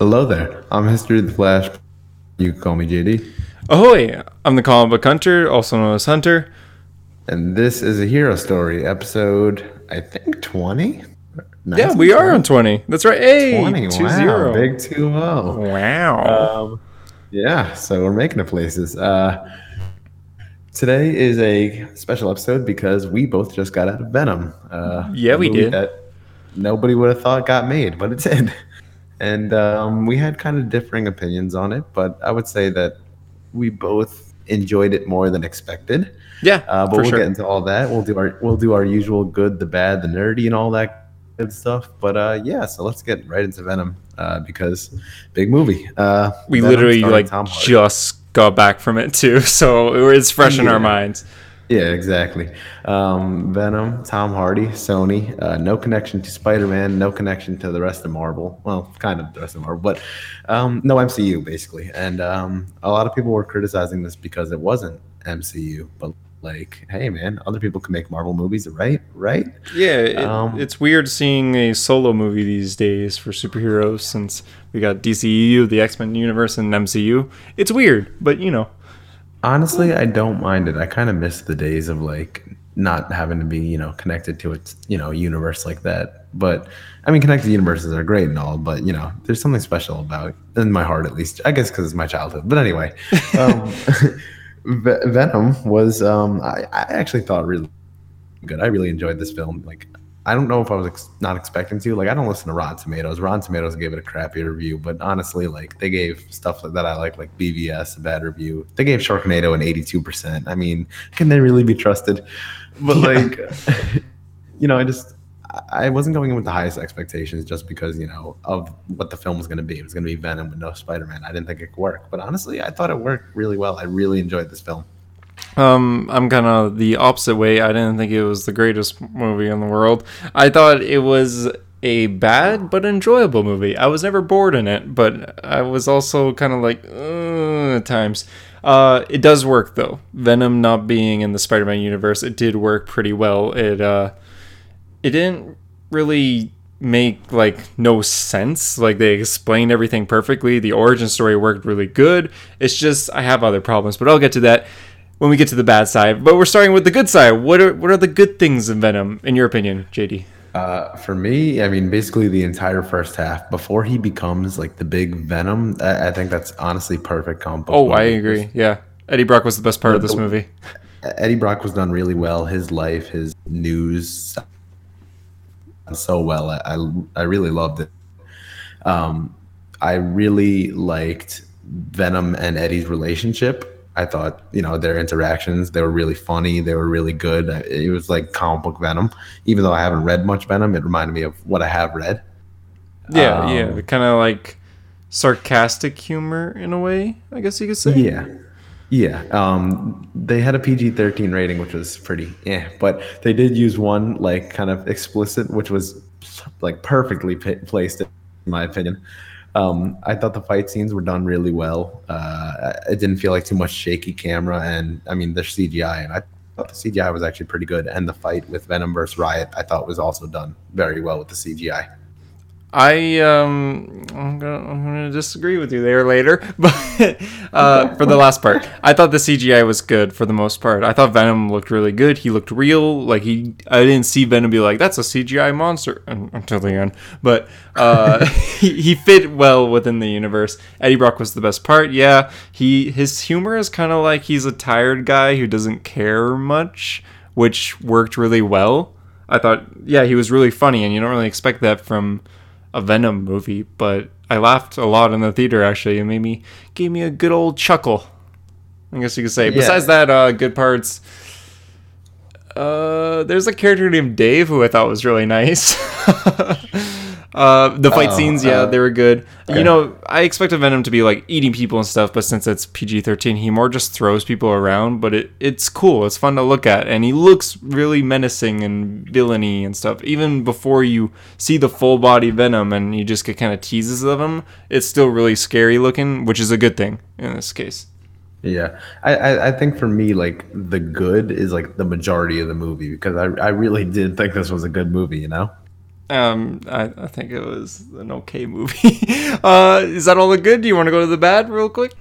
Hello there. I'm History of the Flash. You can call me JD. Ahoy! I'm the comic book hunter, also known as Hunter. And this is a hero story, episode, I think 20? Yeah, we are on 20. That's right. Hey, 20. 2 wow. 0. Big 2 0. Wow. Um, yeah, so we're making it places. Uh, today is a special episode because we both just got out of Venom. Uh, Yeah, we did. That nobody would have thought got made, but it did. And um, we had kind of differing opinions on it, but I would say that we both enjoyed it more than expected. yeah, Uh, but we'll sure. get into all that. We'll do our we'll do our usual good, the bad, the nerdy, and all that good stuff. But uh, yeah, so let's get right into Venom uh, because big movie. Uh, we Venom literally like just got back from it too, so it's fresh in our minds. Yeah, exactly. Um, Venom, Tom Hardy, Sony. Uh, no connection to Spider Man. No connection to the rest of Marvel. Well, kind of the rest of Marvel, but um, no MCU basically. And um, a lot of people were criticizing this because it wasn't MCU, but. Like, hey man, other people can make Marvel movies, right? Right? Yeah, it, Um, it's weird seeing a solo movie these days for superheroes since we got DCEU, the X Men universe, and MCU. It's weird, but you know, Honestly, I don't mind it. I kind of miss the days of like not having to be, you know, connected to its, you know, universe like that. But I mean, connected universes are great and all, but you know, there's something special about in my heart, at least. I guess because it's my childhood. But anyway, um, Venom was, um, I, I actually thought really good. I really enjoyed this film. Like, I don't know if I was ex- not expecting to. Like, I don't listen to Rotten Tomatoes. Rotten Tomatoes gave it a crappy review, but honestly, like they gave stuff like that I like, like BVS, a bad review. They gave Sharknado an eighty-two percent. I mean, can they really be trusted? But Yeah. like, you know, I just I wasn't going in with the highest expectations just because you know of what the film was going to be. It was going to be Venom with no Spider-Man. I didn't think it could work, but honestly, I thought it worked really well. I really enjoyed this film. Um, I'm kind of the opposite way. I didn't think it was the greatest movie in the world. I thought it was a bad but enjoyable movie. I was never bored in it, but I was also kind of like at times. Uh, it does work though. Venom not being in the Spider-Man universe, it did work pretty well. It uh, it didn't really make like no sense like they explained everything perfectly the origin story worked really good it's just i have other problems but i'll get to that when we get to the bad side but we're starting with the good side what are what are the good things in venom in your opinion jd Uh, for me, I mean, basically the entire first half before he becomes like the big Venom. I, I think that's honestly perfect comic book oh i agree yeah eddie brock was the best part of this The- movie Eddie Brock was done really well. His life, his news, so well. I I, I really loved it. Um, I really liked Venom and Eddie's relationship. I thought, you know, their interactions, they were really funny. They were really good. It was like comic book Venom. Even though I haven't read much Venom, it reminded me of what I have read. yeah Um, yeah kind of like sarcastic humor in a way i guess you could say Yeah. Yeah. Um, they had a PG 13 rating, which was pretty, yeah, but they did use one, like, kind of explicit, which was, like, perfectly p- placed, in my opinion. Um, I thought the fight scenes were done really well. Uh, it didn't feel like too much shaky camera, and I mean, the CGI, and I thought the CGI was actually pretty good. And the fight with Venom versus Riot, I thought was also done very well with the CGI. I um I'm gonna, I'm gonna disagree with you there later, but uh, for the last part, I thought the CGI was good for the most part. I thought Venom looked really good. He looked real. Like he, I didn't see Venom be like that's a CGI monster un- until the end. But uh, he, he fit well within the universe. Eddie Brock was the best part. Yeah, he his humor is kind of like he's a tired guy who doesn't care much, which worked really well. I thought, yeah, he was really funny, and you don't really expect that from a Venom movie, but I laughed a lot in the theater actually. It made me gave me a good old chuckle. I guess you could say. Yeah. Besides that, uh, good parts. Uh, there's a character named Dave who I thought was really nice. uh, the fight Oh, scenes, yeah, uh, they were good. okay. You know, I expected Venom to be like eating people and stuff, but since it's PG-13, he more just throws people around. But it, it's cool. It's fun to look at, and he looks really menacing and villainy and stuff. Even before you see the full body Venom, and you just get kind of teases of him, it's still really scary looking, which is a good thing in this case. Yeah, I, I, I think for me, like the good is like the majority of the movie because I, I really did think this was a good movie, you know. Um, I, I think it was an okay movie. uh, is that all the good? Do you want to go to the bad real quick?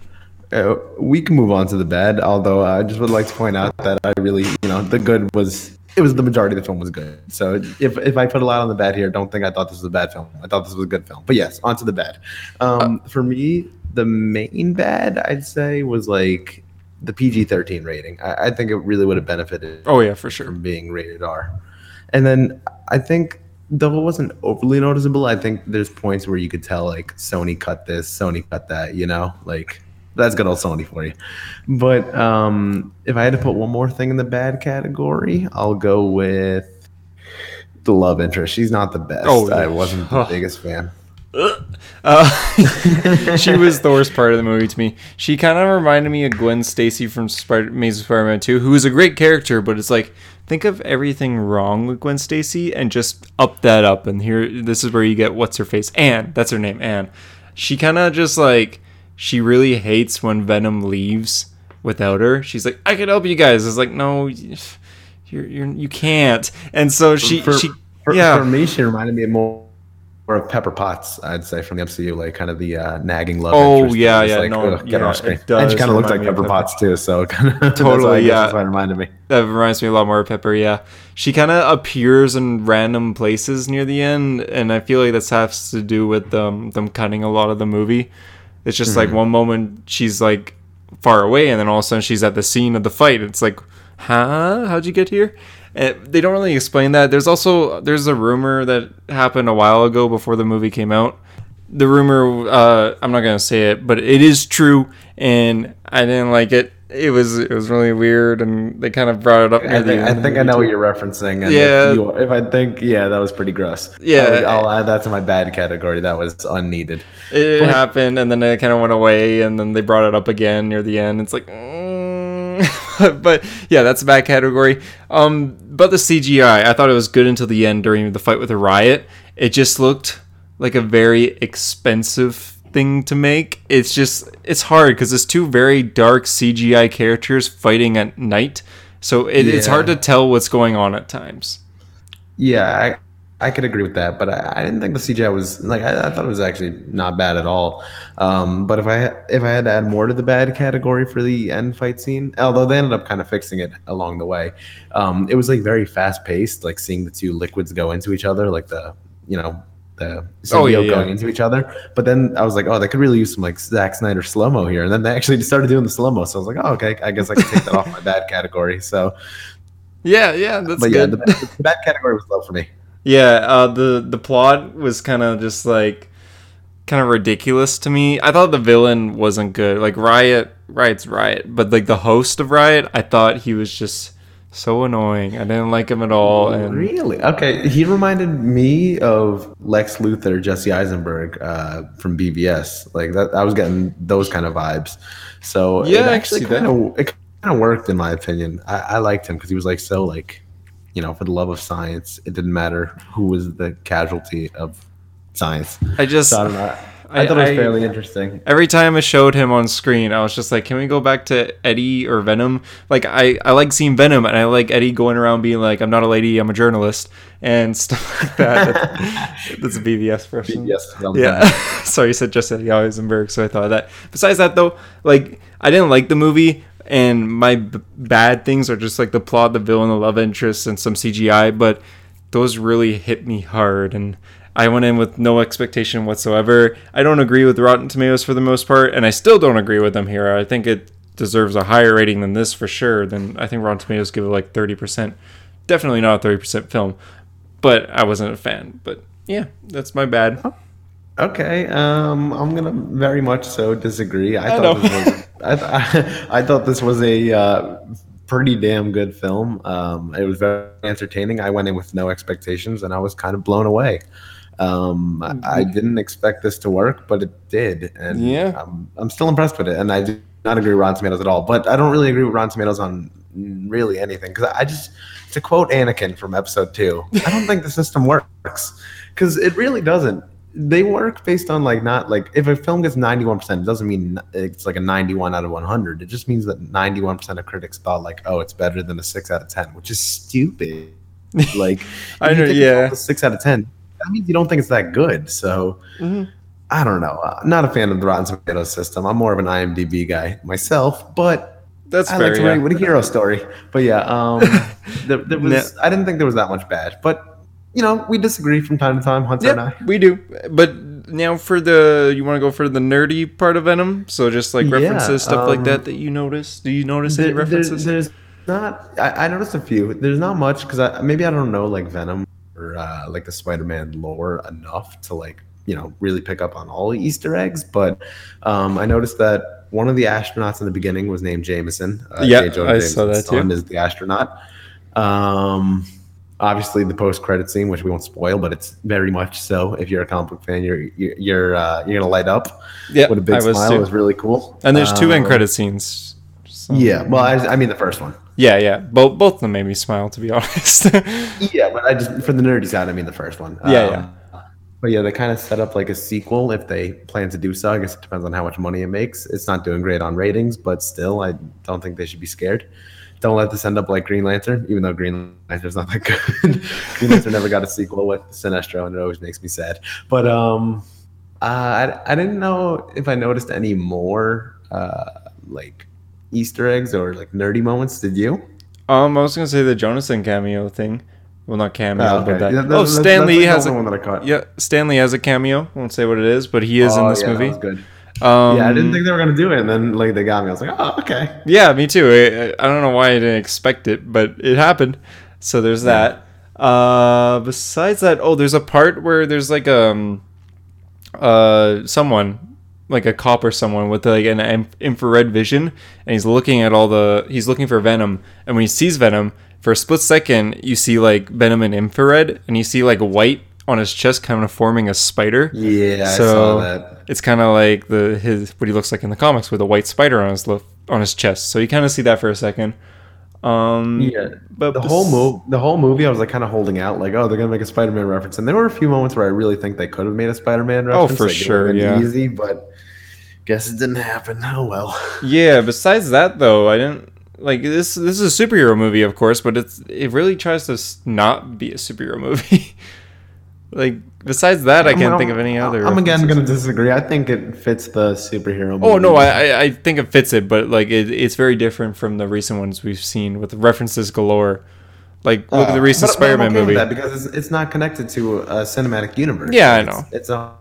Uh, we can move on to the bad. Although I just would like to point out that I really, you know, the good was it was the majority of the film was good. So if if I put a lot on the bad here, don't think I thought this was a bad film. I thought this was a good film. But yes, on to the bad. Um, for me, the main bad I'd say was like the PG thirteen rating. I, I think it really would have benefited Oh yeah, for sure. from being rated R. And then I think though it wasn't overly noticeable, I think there's points where you could tell like Sony cut this, Sony cut that, you know? Like that's good old Sony for you. But um if I had to put one more thing in the bad category, I'll go with the love interest. She's not the best. Oh, yeah. I wasn't the biggest fan. Uh, she was the worst part of the movie to me. She kind of reminded me of Gwen Stacy from Spider- Amazing Spider-Man 2, who is a great character, but it's like think of everything wrong with Gwen Stacy and just up that up. And here, this is where you get what's her face, Anne. That's her name, Anne. She kind of just like she really hates when Venom leaves without her. She's like, I can help you guys. It's like, no, you're, you're you can't. And so she for, she for, yeah. for me, she reminded me of more, more of Pepper Potts, I'd say, from the MCU, like kind of the uh, nagging love. Oh, yeah, yeah, like, no, get yeah, off screen. it does And she kind of looked like remind me of Pepper Pepper. Potts too, so kind of Totally, yeah. What it reminded me. That reminds me a lot more of Pepper, yeah. She kind of appears in random places near the end, and I feel like this has to do with them them cutting a lot of the movie. It's just like one moment she's like far away, and then all of a sudden she's at the scene of the fight. It's like, huh? How'd you get here? They don't really explain that. There's also there's a rumor that happened a while ago before the movie came out. The rumor, uh, I'm not gonna say it, but it is true, and I didn't like it. It was it was really weird, and they kind of brought it up. near I think, I think I know what you're referencing. And Yeah. If, you, if I think, yeah, that was pretty gross. Yeah. I'll, I'll add that to my bad category. That was unneeded. It But- happened, and then it kind of went away, and then they brought it up again near the end. It's like, mm. but yeah, that's a bad category. Um, but the CGI, I thought it was good until the end during the fight with the riot. It just looked like a very expensive thing to make. It's just it's hard because it's two very dark CGI characters fighting at night, so it, it's hard to tell what's going on at times. Yeah, I, could agree with that, but I, I didn't think the CGI was like I, I thought it was actually not bad at all. Um, but if I if I had to add more to the bad category for the end fight scene, although they ended up kind of fixing it along the way, um, it was like very fast paced, like seeing the two liquids go into each other, like the you know the Oh, yeah, symbiote yeah. going into each other. But then I was like, oh, they could really use some like Zack Snyder slow mo here, and then they actually started doing the slow mo. So I was like, oh, okay, I guess I can take that off my bad category. So, Yeah, yeah, that's but yeah, good. the, the bad category was low for me. Yeah, uh, the the plot was kind of just like kind of ridiculous to me. I thought the villain wasn't good. Like Riot, Riot's Riot, but like the host of Riot, I thought he was just so annoying. I didn't like him at all. And Really? Okay. He reminded me of Lex Luthor, Jesse Eisenberg uh, from BVS. Like that, I was getting those kind of vibes. So Yeah, it actually kind of it kind of worked in my opinion. I, I liked him because he was like so like, you know, for the love of science, it didn't matter who was the casualty of science. I just So I don't know. I, I- thought it was I- fairly interesting. every time I showed him on screen, I was just like, "Can we go back to Eddie or Venom?" Like I, I like seeing Venom, and I like Eddie going around being like, "I'm not a lady, I'm a journalist," and stuff like that. That's, that's a BVS person. Yes. Yeah. Sorry, you said just Eddie Eisenberg, so I thought of that. Besides that, though, like I didn't like the movie, and my b- bad things are just like the plot, the villain, the love interest, and some CGI. But those really hit me hard, and I went in with no expectation whatsoever. I don't agree with Rotten Tomatoes for the most part, and I still don't agree with them here. I think it deserves a higher rating than this for sure. Then I think Rotten Tomatoes give it like thirty percent. Definitely not a thirty percent film, but I wasn't a fan. But yeah, that's my bad. Okay, um, I'm gonna very much so disagree. I, know. thought this was, I, th- I thought this was a uh, pretty damn good film. Um, it was very entertaining. I went in with no expectations, and I was kind of blown away. Um, I, I didn't expect this to work, but it did, and Yeah. I'm, I'm still impressed with it. And I do not agree with Rotten Tomatoes at all. But I don't really agree with Rotten Tomatoes on really anything because I just to quote Anakin from Episode Two, I don't think the system works because it really doesn't. They work based on like not like if a film gets 91%, it doesn't mean it's like a 91 out of 100. It just means that 91% of critics thought like, oh, it's better than a 6 out of 10, which is stupid. Like, I know, yeah. a 6 out of 10, that means you don't think it's that good. So Mhm. I don't know. Uh, not a fan of the Rotten Tomatoes system. I'm more of an IMDb guy myself, but That's I fair. like to yeah. write with a hero story. But yeah, um, there, there was. I didn't think there was that much bad, but you know, we disagree from time to time, Hunter and I. We do. But now for the you want to go for the nerdy part of Venom? So just like Yeah, references, stuff like um, that that you notice. Do you notice any There- there- references? there's not. I, I noticed a few. There's not much because I, maybe I don't know like Venom or uh, like the Spider-Man lore enough to like you know really pick up on all the Easter eggs. But um, I noticed that one of the astronauts in the beginning was named Jameson. Uh, Yeah, I saw that too. Is the astronaut. Um, obviously the post-credit scene, which we won't spoil, but it's very much so. If you're a comic book fan, you're you're you're, uh, you're gonna light up yeah, with a big I smile. too. It was really cool. And there's two end Um, credit scenes. So- Yeah, well, I, I mean the first one. yeah, yeah. Both both of them made me smile, to be honest. Yeah, but I just for the nerdy side, I mean the first one. Yeah, Um, yeah. But yeah, they kind of set up like a sequel if they plan to do so. I guess it depends on how much money it makes. It's not doing great on ratings, but still, I don't think they should be scared. Don't let this end up like Green Lantern, even though Green Lantern's not that good. Green Lantern never got a sequel with Sinestro, and it always makes me sad. But um, uh, I I didn't know if I noticed any more uh like Easter eggs or like nerdy moments. Did you? um, I was gonna say the Jonathan cameo thing. Well, not cameo, Oh, okay. but that. Yeah, oh, that's- that's- Stan Lee has a one that I caught. yeah. Stan Lee has a cameo. Won't say what it is, but he is in Oh, this yeah, that movie. Um, yeah, I didn't think they were gonna do it, and then like they got me. I was like, oh, okay. Yeah, me too. I, I don't know why I didn't expect it, but it happened. So there's that. Uh, besides that, oh, there's a part where there's like um, uh, someone like a cop or someone with like an infrared vision, and he's looking at all the he's looking for Venom, and when he sees Venom, for a split second, you see like Venom in infrared, and you see like white on his chest, kind of forming a spider. Yeah, I So- saw that. It's kind of like the his what he looks like in the comics with a white spider on his on his chest. So you kind of see that for a second. Um, Yeah, but the bes- whole move, the whole movie, I was like kind of holding out, like, oh, they're gonna make a Spider-Man reference, and there were a few moments where I really think they could have made a Spider-Man reference. Oh, for like, sure, yeah. easy, but guess it didn't happen. Oh well. Yeah. Besides that, though, I didn't like this. This is a superhero movie, of course, but it's it really tries to not be a superhero movie. Like besides that, I can't I'm- think of any other. I'm again gonna disagree. I think it fits the superhero. Oh no. I, I think it fits it, but like it, it's very different from the recent ones we've seen with references galore. Like look at the Uh, recent but- I'm Spider-Man okay movie. that because it's, it's not connected to a cinematic universe. Yeah, I It's- know. It's a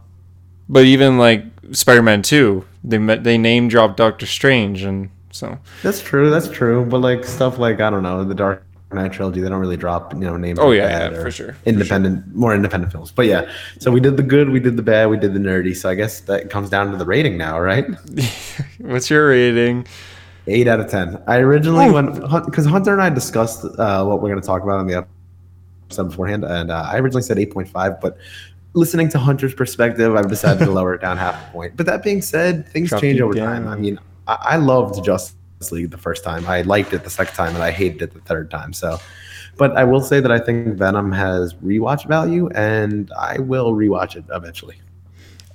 But even like Spider-Man Two, they met, they name dropped Doctor Strange, and so That's true. That's true. But like stuff like I don't know the Dark Knight trilogy, they don't really drop you know names. Oh, like yeah, yeah, for sure, for Independent, more independent films. But yeah, so we did the good, we did the bad, we did the nerdy. So I guess that comes down to the rating now, right? what's your rating? Eight out of ten. I originally Ooh. went because Hunter and I discussed uh, what we're going to talk about on the episode beforehand, and uh, I originally said eight point five, but. Listening to Hunter's perspective, I've decided to lower it down half a point. But that being said, things Drop change over time. I mean, I, I loved Justice League the first time. I liked it the second time, and I hated it the third time. So, but I will say that I think Venom has rewatch value, and I will rewatch it eventually.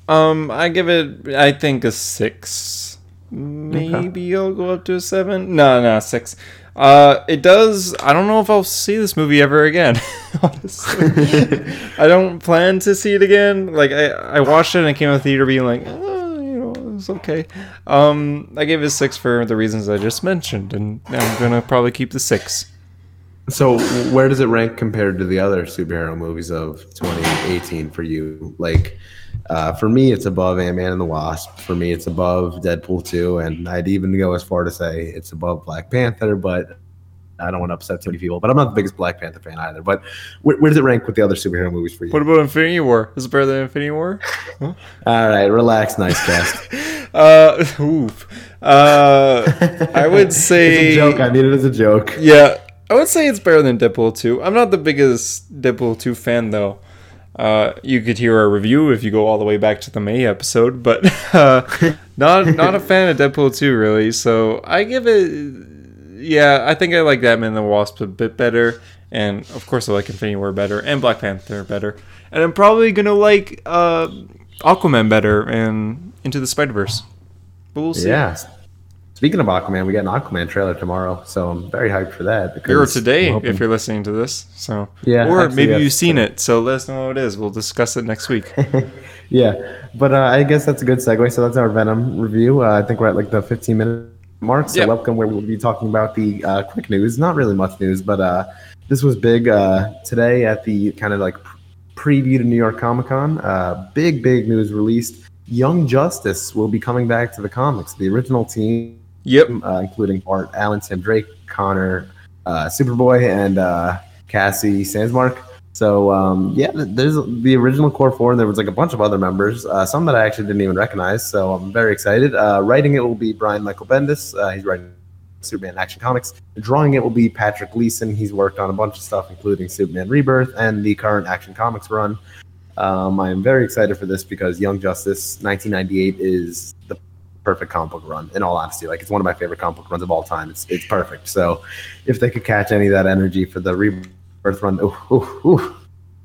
Um, I give it, I think a six. Maybe I'll go up to a seven. No, no, six. Uh, it does. I don't know if I'll see this movie ever again. Honestly, I don't plan to see it again. Like I, I watched it and I came out of the theater being like, oh, know, okay. Um, I gave it a six for the reasons I just mentioned, and I'm gonna probably keep the six. So, where does it rank compared to the other superhero movies of 2018 for you? Like, uh, for me, it's above Ant Man and the Wasp. For me, it's above Deadpool 2, and I'd even go as far to say it's above Black Panther. But I don't want to upset too many people. But I'm not the biggest Black Panther fan either. But where, where does it rank with the other superhero movies for you? What about Infinity War? Is it better than Infinity War? All right, relax, nice cast. Uh, oof. Uh, I would say it's a joke. I mean it as a joke. Yeah, I would say it's better than Deadpool 2. I'm not the biggest Deadpool 2 fan though. Uh, you could hear our review if you go all the way back to the May episode, but uh, not not a fan of Deadpool 2 really. So I give it, yeah, I think I like Ant Man and the Wasp a bit better, and of course I like Infinity War better, and Black Panther better, and I'm probably gonna like uh, Aquaman better and Into the Spider Verse. But we'll see. Yeah. speaking of Aquaman, we got an Aquaman trailer tomorrow, so I'm very hyped for that. Or today, if you're listening to this. So Yeah, or maybe you've seen it. So let us know what it is. We'll discuss it next week. yeah, but uh, I guess that's a good segue. So that's our Venom review. Uh, I think we're at like the 15 minute mark. So Yeah. welcome, where we'll be talking about the uh, quick news. Not really much news, but uh, this was big uh, today at the kind of like preview to New York Comic Con. Uh, big, big news released. Young Justice will be coming back to the comics. The original team, yep. uh, including Bart Allen, Tim Drake, Connor, uh, Superboy, and uh, Cassie Sandsmark. So um, yeah, there's the original core four, and there was like a bunch of other members, uh, some that I actually didn't even recognize. So I'm very excited. Uh, writing it will be Brian Michael Bendis. Uh, he's writing Superman Action Comics. Drawing it will be Patrick Gleason. He's worked on a bunch of stuff, including Superman Rebirth and the current Action Comics run. Um, I am very excited for this because Young Justice 1998 is the perfect comic book run. In all honesty, like it's one of my favorite comic book runs of all time. It's it's perfect. So if they could catch any of that energy for the Rebirth run, ooh, ooh, ooh.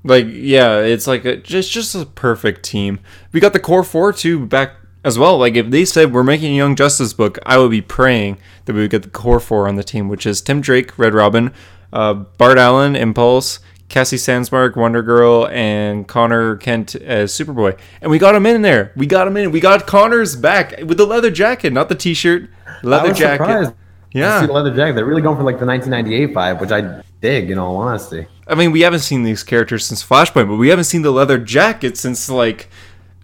Like yeah, it's like a, just just a perfect team. We got the core four too back as well. Like if they said we're making a Young Justice book, I would be praying that we would get the core four on the team, which is Tim Drake, Red Robin, uh, Bart Allen, Impulse, Cassie Sandsmark, Wonder Girl, and Connor Kent as Superboy. And we got him in there. We got him in. We got Connor's back with the leather jacket, not the T-shirt. Leather jacket. surprised. Yeah. see the leather jacket. They're really going for like the 1998 vibe, which I dig. In all honesty, I mean, we haven't seen these characters since Flashpoint, but we haven't seen the leather jacket since like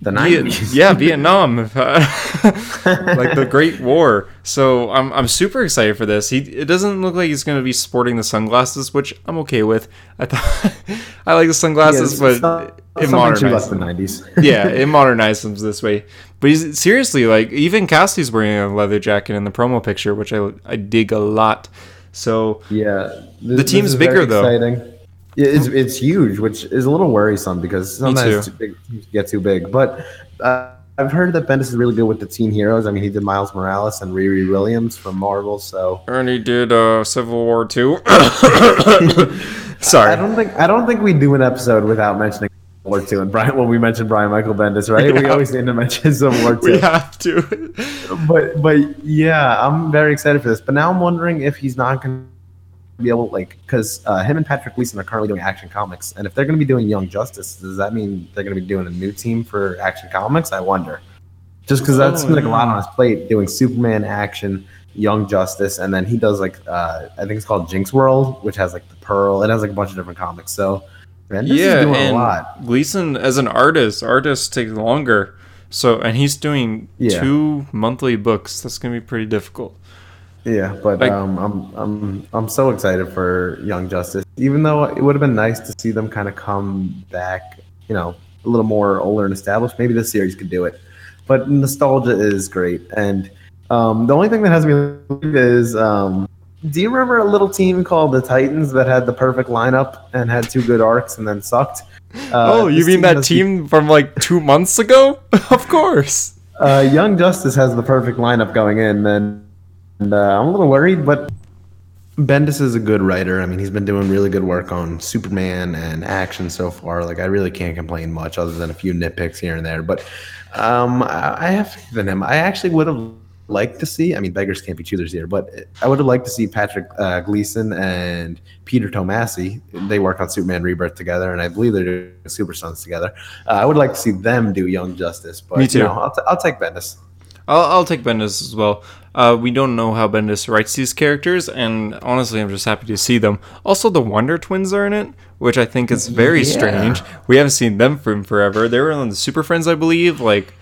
the Viet- 90s. yeah, Vietnam, like the Great War. So I'm I'm super excited for this. He it doesn't look like he's going to be sporting the sunglasses, which I'm okay with. I thought I like the sunglasses, Yeah, but it something too less modernizes. than them. 90s. yeah, it modernizes them this way. But he's seriously like even Cassie's wearing a leather jacket in the promo picture, which I I dig a lot. So Yeah, The team's bigger, very though. Exciting. It's it's huge, which is a little worrisome because sometimes too. too big, get too big. But uh, I've heard that Bendis is really good with the teen heroes. I mean, he did Miles Morales and Riri Williams from Marvel, so Ernie did uh, Civil War two. I Sorry. don't think I don't think we do an episode without mentioning War Two and Brian. Well, we mentioned Brian Michael Bendis, right? We always need to mention Civil War We Two. have to. But but yeah, I'm very excited for this. But now I'm wondering if he's not going to be able like because uh, him and Patrick Gleason are currently doing Action Comics, and if they're going to be doing Young Justice, does that mean they're going to be doing a new team for Action Comics? I wonder. Just because that's Oh, like a lot on his plate, doing Superman Action, Young Justice, and then he does like uh, I think it's called Jinx World, which has like the Pearl. It has like a bunch of different comics. So yeah, is doing and a lot. Gleason as an artist, artists take longer. So and he's doing Yeah. two monthly books. That's gonna be pretty difficult. Yeah, but Like- um, I'm I'm I'm so excited for Young Justice. Even though it would have been nice to see them kind of come back, you know, a little more older and established. Maybe this series could do it. But nostalgia is great, and um, the only thing that has me is, um, do you remember a little team called the Titans that had the perfect lineup and had two good arcs and then sucked? Uh, oh, you mean that has- team from like two months ago? of course. Uh, Young Justice has the perfect lineup going in, and, and uh, I'm a little worried, but Bendis is a good writer. I mean, he's been doing really good work on Superman and action so far. Like, I really can't complain much, other than a few nitpicks here and there. But um, I I have faith in him. I actually would have liked to see. I mean, beggars can't be choosers here, but I would have liked to see Patrick uh, Gleason and Peter Tomasi. They worked on Superman Rebirth together, and I believe they're doing Super Sons together. Uh, I would like to see them do Young Justice, but Me too. You know, I'll, t- I'll take Bendis. I'll, I'll take Bendis as well. Uh, we don't know how Bendis writes these characters, and honestly, I'm just happy to see them. Also, the Wonder Twins are in it, which I think is very Yeah. strange. We haven't seen them from forever. They were on the Super Friends, I believe. Like,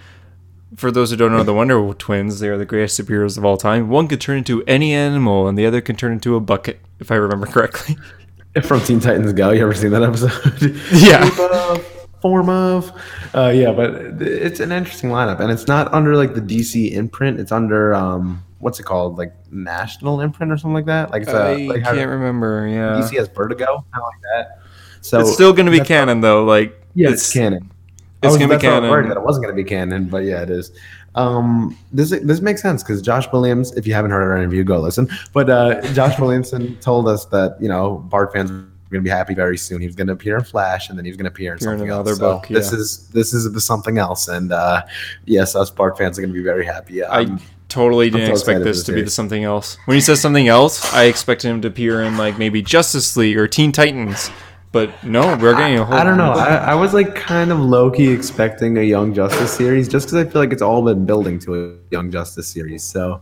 for those who don't know, the Wonder Twins, they are the greatest superheroes of all time. One could turn into any animal, and the other can turn into a bucket, if I remember correctly. From Teen Titans Go. You ever seen that episode? Yeah. Form of. Uh, yeah, but it's an interesting lineup, and it's not under like the DC imprint. It's under um, what's it called, like National imprint or something like that. Like it's a, I like can't remember. Yeah, DC has Vertigo, kind of like that. So it's still going to be that's- canon, though. Like, Yeah, it's, canon. It's was- gonna be that's why I was worried canon. that it wasn't going to be canon, but yeah, it is. Um, this this makes sense because Josh Williams, if you haven't heard our interview, go listen. But uh, Josh Williamson told us that you know Bart fans are going to be happy very soon. He was going to appear in Flash, and then he was going to appear in in something another else. So book, This is this is the something else, and uh, yes, us Bart fans are going to be very happy. Um, I totally didn't so expect this to the be the something else. When he says something else, I expected him to appear in like maybe Justice League or Teen Titans. But no, we're getting a whole. I don't know. I, I was like kind of low key expecting a Young Justice series just because I feel like it's all been building to a Young Justice series. So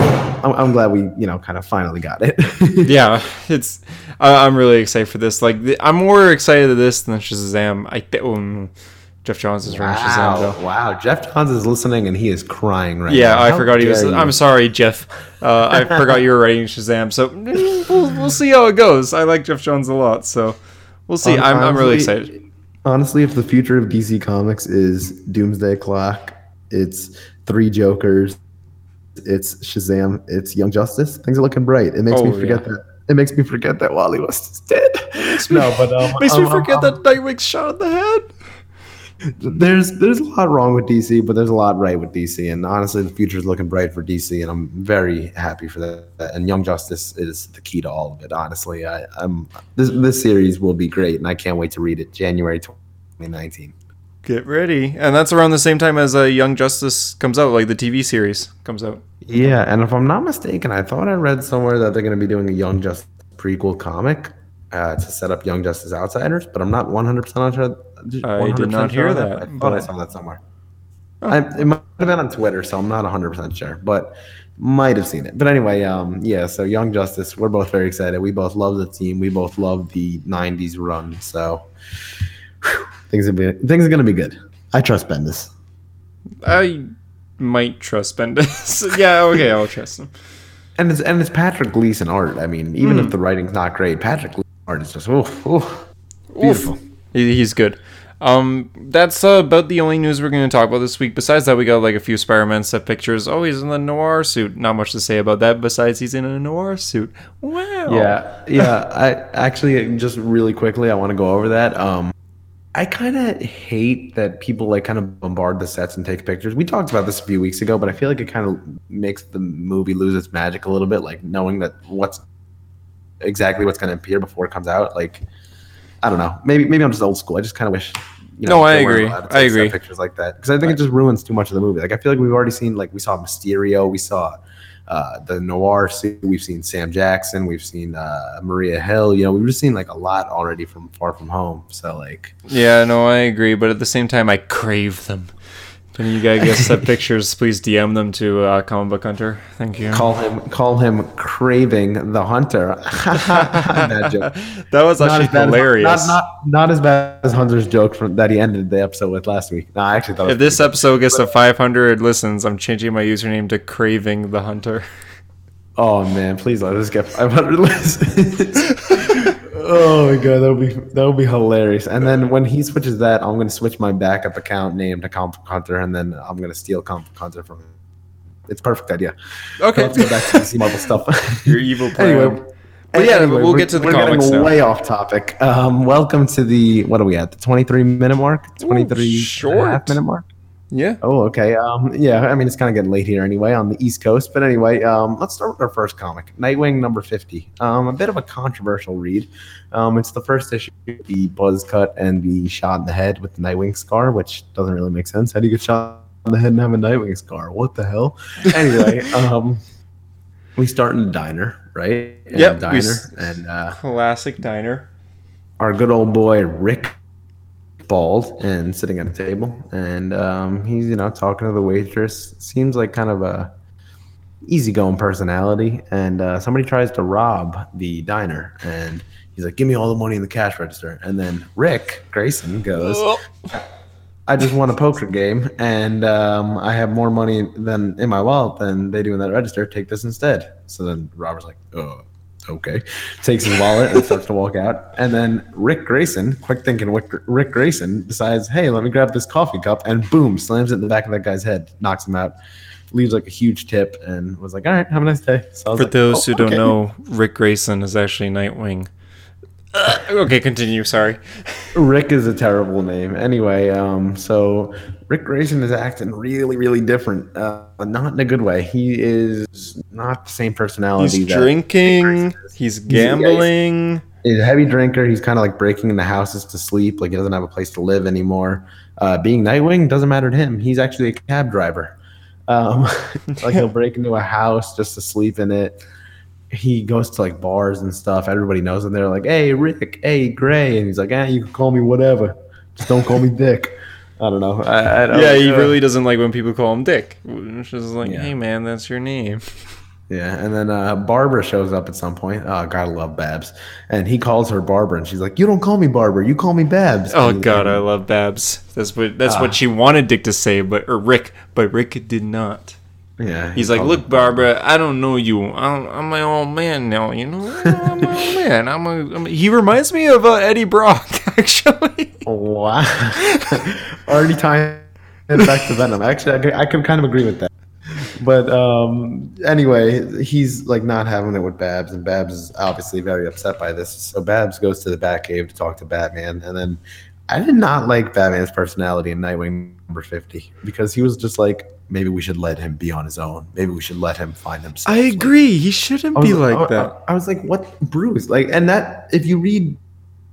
I'm, I'm glad we, you know, kind of finally got it. yeah, it's. I I'm really excited for this. Like, the, I'm more excited to this than Shazam. I th- um, Geoff Johns is running Shazam Wow, though. wow. Geoff Johns is listening and he is crying right Yeah, now. Yeah, I forgot he was. you. I'm sorry, Geoff. Uh, I forgot you were writing Shazam. So we'll, we'll see how it goes. I like Geoff Johns a lot, so we'll see. I'm, I'm really excited. Honestly, if the future of DC Comics is Doomsday Clock, it's Three Jokers, it's Shazam, it's Young Justice, things are looking bright. It makes me Oh, forget yeah. that. It makes me forget that Wally West is dead. no, but um, Makes me um, forget um, that Nightwing shot in the head. There's there's a lot wrong with DC, but there's a lot right with DC, and honestly, the future is looking bright for DC, and I'm very happy for that. And Young Justice is the key to all of it. Honestly, I, I'm this this series will be great, and I can't wait to read it. January 2019. Get ready, and that's around the same time as uh, Young Justice comes out, like the TV series comes out. Yeah, and if I'm not mistaken, I thought I read somewhere that they're going to be doing a Young Justice prequel comic uh, to set up Young Justice Outsiders, but I'm not 100% on sure. I did not 100% hear sure on that, I thought I saw that somewhere. I, it might have been on Twitter, so I'm not 100% sure, but might have seen it. But anyway, um, yeah, so Young Justice, we're both very excited. We both love the team. We both love the 90s run, so whew, things are, be, things are going to be good. I trust Bendis. I might trust Bendis. yeah, okay, I'll trust him. And it's and it's Patrick Gleason art. I mean, even if the writing's not great, Patrick Gleason is just oof, oof, beautiful. He, he's good. Um, that's uh, about the only news we're going to talk about this week. Besides that, we got like a few Spider-Man stuff pictures. Oh, he's in the noir suit. Not much to say about that. Besides, he's in a noir suit. Wow. Yeah, yeah. I actually just really quickly, I want to go over that. Um, I kind of hate that people like kind of bombard the sets and take pictures. We talked about this a few weeks ago, but I feel like it kind of makes the movie lose its magic a little bit. Like knowing that what's exactly what's going to appear before it comes out. Like I don't know. Maybe maybe I'm just old school. I just kind of wish. You No, I agree. I agree. Pictures like that because I think it just ruins too much of the movie. Like I feel like we've already seen like we saw Mysterio, we saw uh, the noir suit, we've seen Sam Jackson, we've seen uh, Maria Hill. You know, we've just seen like a lot already from Far From Home. So like, Yeah, no, I agree. But at the same time, I crave them. Any you guys get set pictures, please DM them to uh, Comic Book Hunter. Thank you. call him call him craving the hunter. That was Not actually bad as- hilarious. not, not not as bad as Hunter's joke from that he ended the episode with last week. No, I actually thought if this episode gets to 500 listens, I'm changing my username to Craving the Hunter. Oh man, please let us get 500 listens. Oh my god, that would be that would be hilarious. And then when he switches that, I'm gonna switch my backup account name to Comp Hunter, and then I'm gonna steal Comp Hunter from him. It's a perfect idea. Okay. Let's go back to DC Marvel stuff. Your evil plan. anyway. But yeah, anyway, we'll get to the we're comics getting now. way off topic. Um, welcome to the what are we at? The 23 minute mark? 23 short. and a half minute mark? Yeah. Oh, okay. Um, yeah, I mean it's kind of getting late here anyway on the East Coast, but anyway, um, let's start with our first comic, Nightwing number fifty. Um, a bit of a controversial read. Um, it's the first issue, the buzz cut and the shot in the head with the Nightwing scar, which doesn't really make sense. How do you get shot in the head and have a Nightwing scar? What the hell? Anyway, um, we start in the diner, right? Yep, diner, s- and uh, Classic diner. our good old boy Rick bald and sitting at a table. And um, he's you know talking to the waitress. Seems like kind of a easygoing personality. And uh, somebody tries to rob the diner. And he's like give me all the money in the cash register. And then rick grayson goes i just won a poker game. And um, i have more money than in my wallet than they do in that register. Take this instead. So then robert's like oh okay. Takes his wallet and starts to walk out. And then rick grayson quick thinking rick, grayson decides hey let me grab this coffee cup and boom slams it in the back of that guy's head knocks him out leaves like a huge tip and was like all right have a nice day. So For like, those "Oh, who don't know, Rick Grayson is actually Nightwing. Okay, continue. Sorry. Rick is a terrible name. Anyway, um, so Rick Grayson is acting really, really different. Uh, not in a good way. He is not the same personality. He's drinking. He's gambling. He's a heavy drinker. He's kind of like breaking into houses to sleep. Like he doesn't have a place to live anymore. Uh, being Nightwing doesn't matter to him. He's actually a cab driver. Um, like he'll break into a house just to sleep in it. He goes to like bars and stuff. Everybody knows him. They're like, "Hey, Rick. Hey, Gray," and he's like, "Ah, you can call me whatever. Just don't call me Dick." I don't know. I, I don't, yeah, he uh, really doesn't like when people call him Dick. Which is like, Yeah. hey man, that's your name. Yeah, and then uh, Barbara shows up at some point. Oh, gotta love Babs. And he calls her Barbara, and she's like, "You don't call me Barbara. You call me Babs." Oh god, I love Babs. That's what that's Ah. what she wanted Dick to say, but or Rick, but Rick did not. Yeah. he He's like, "Look, Barbara, I don't know you. I'm, I'm my old man now. You know, I'm my old man. I'm a, I'm a." He reminds me of uh, Eddie Brock, actually. Wow. Already tying it back to Venom. Actually, I I could kind of agree with that. But um, anyway, he's like not having it with Babs, and Babs is obviously very upset by this. So Babs goes to the Batcave to talk to Batman, and then I did not like Batman's personality in Nightwing number fifty because he was just like, maybe we should let him be on his own. Maybe we should let him find himself. I Like, agree. He shouldn't was- be like I- that. I, I was like, what, Bruce? Like, and that if you read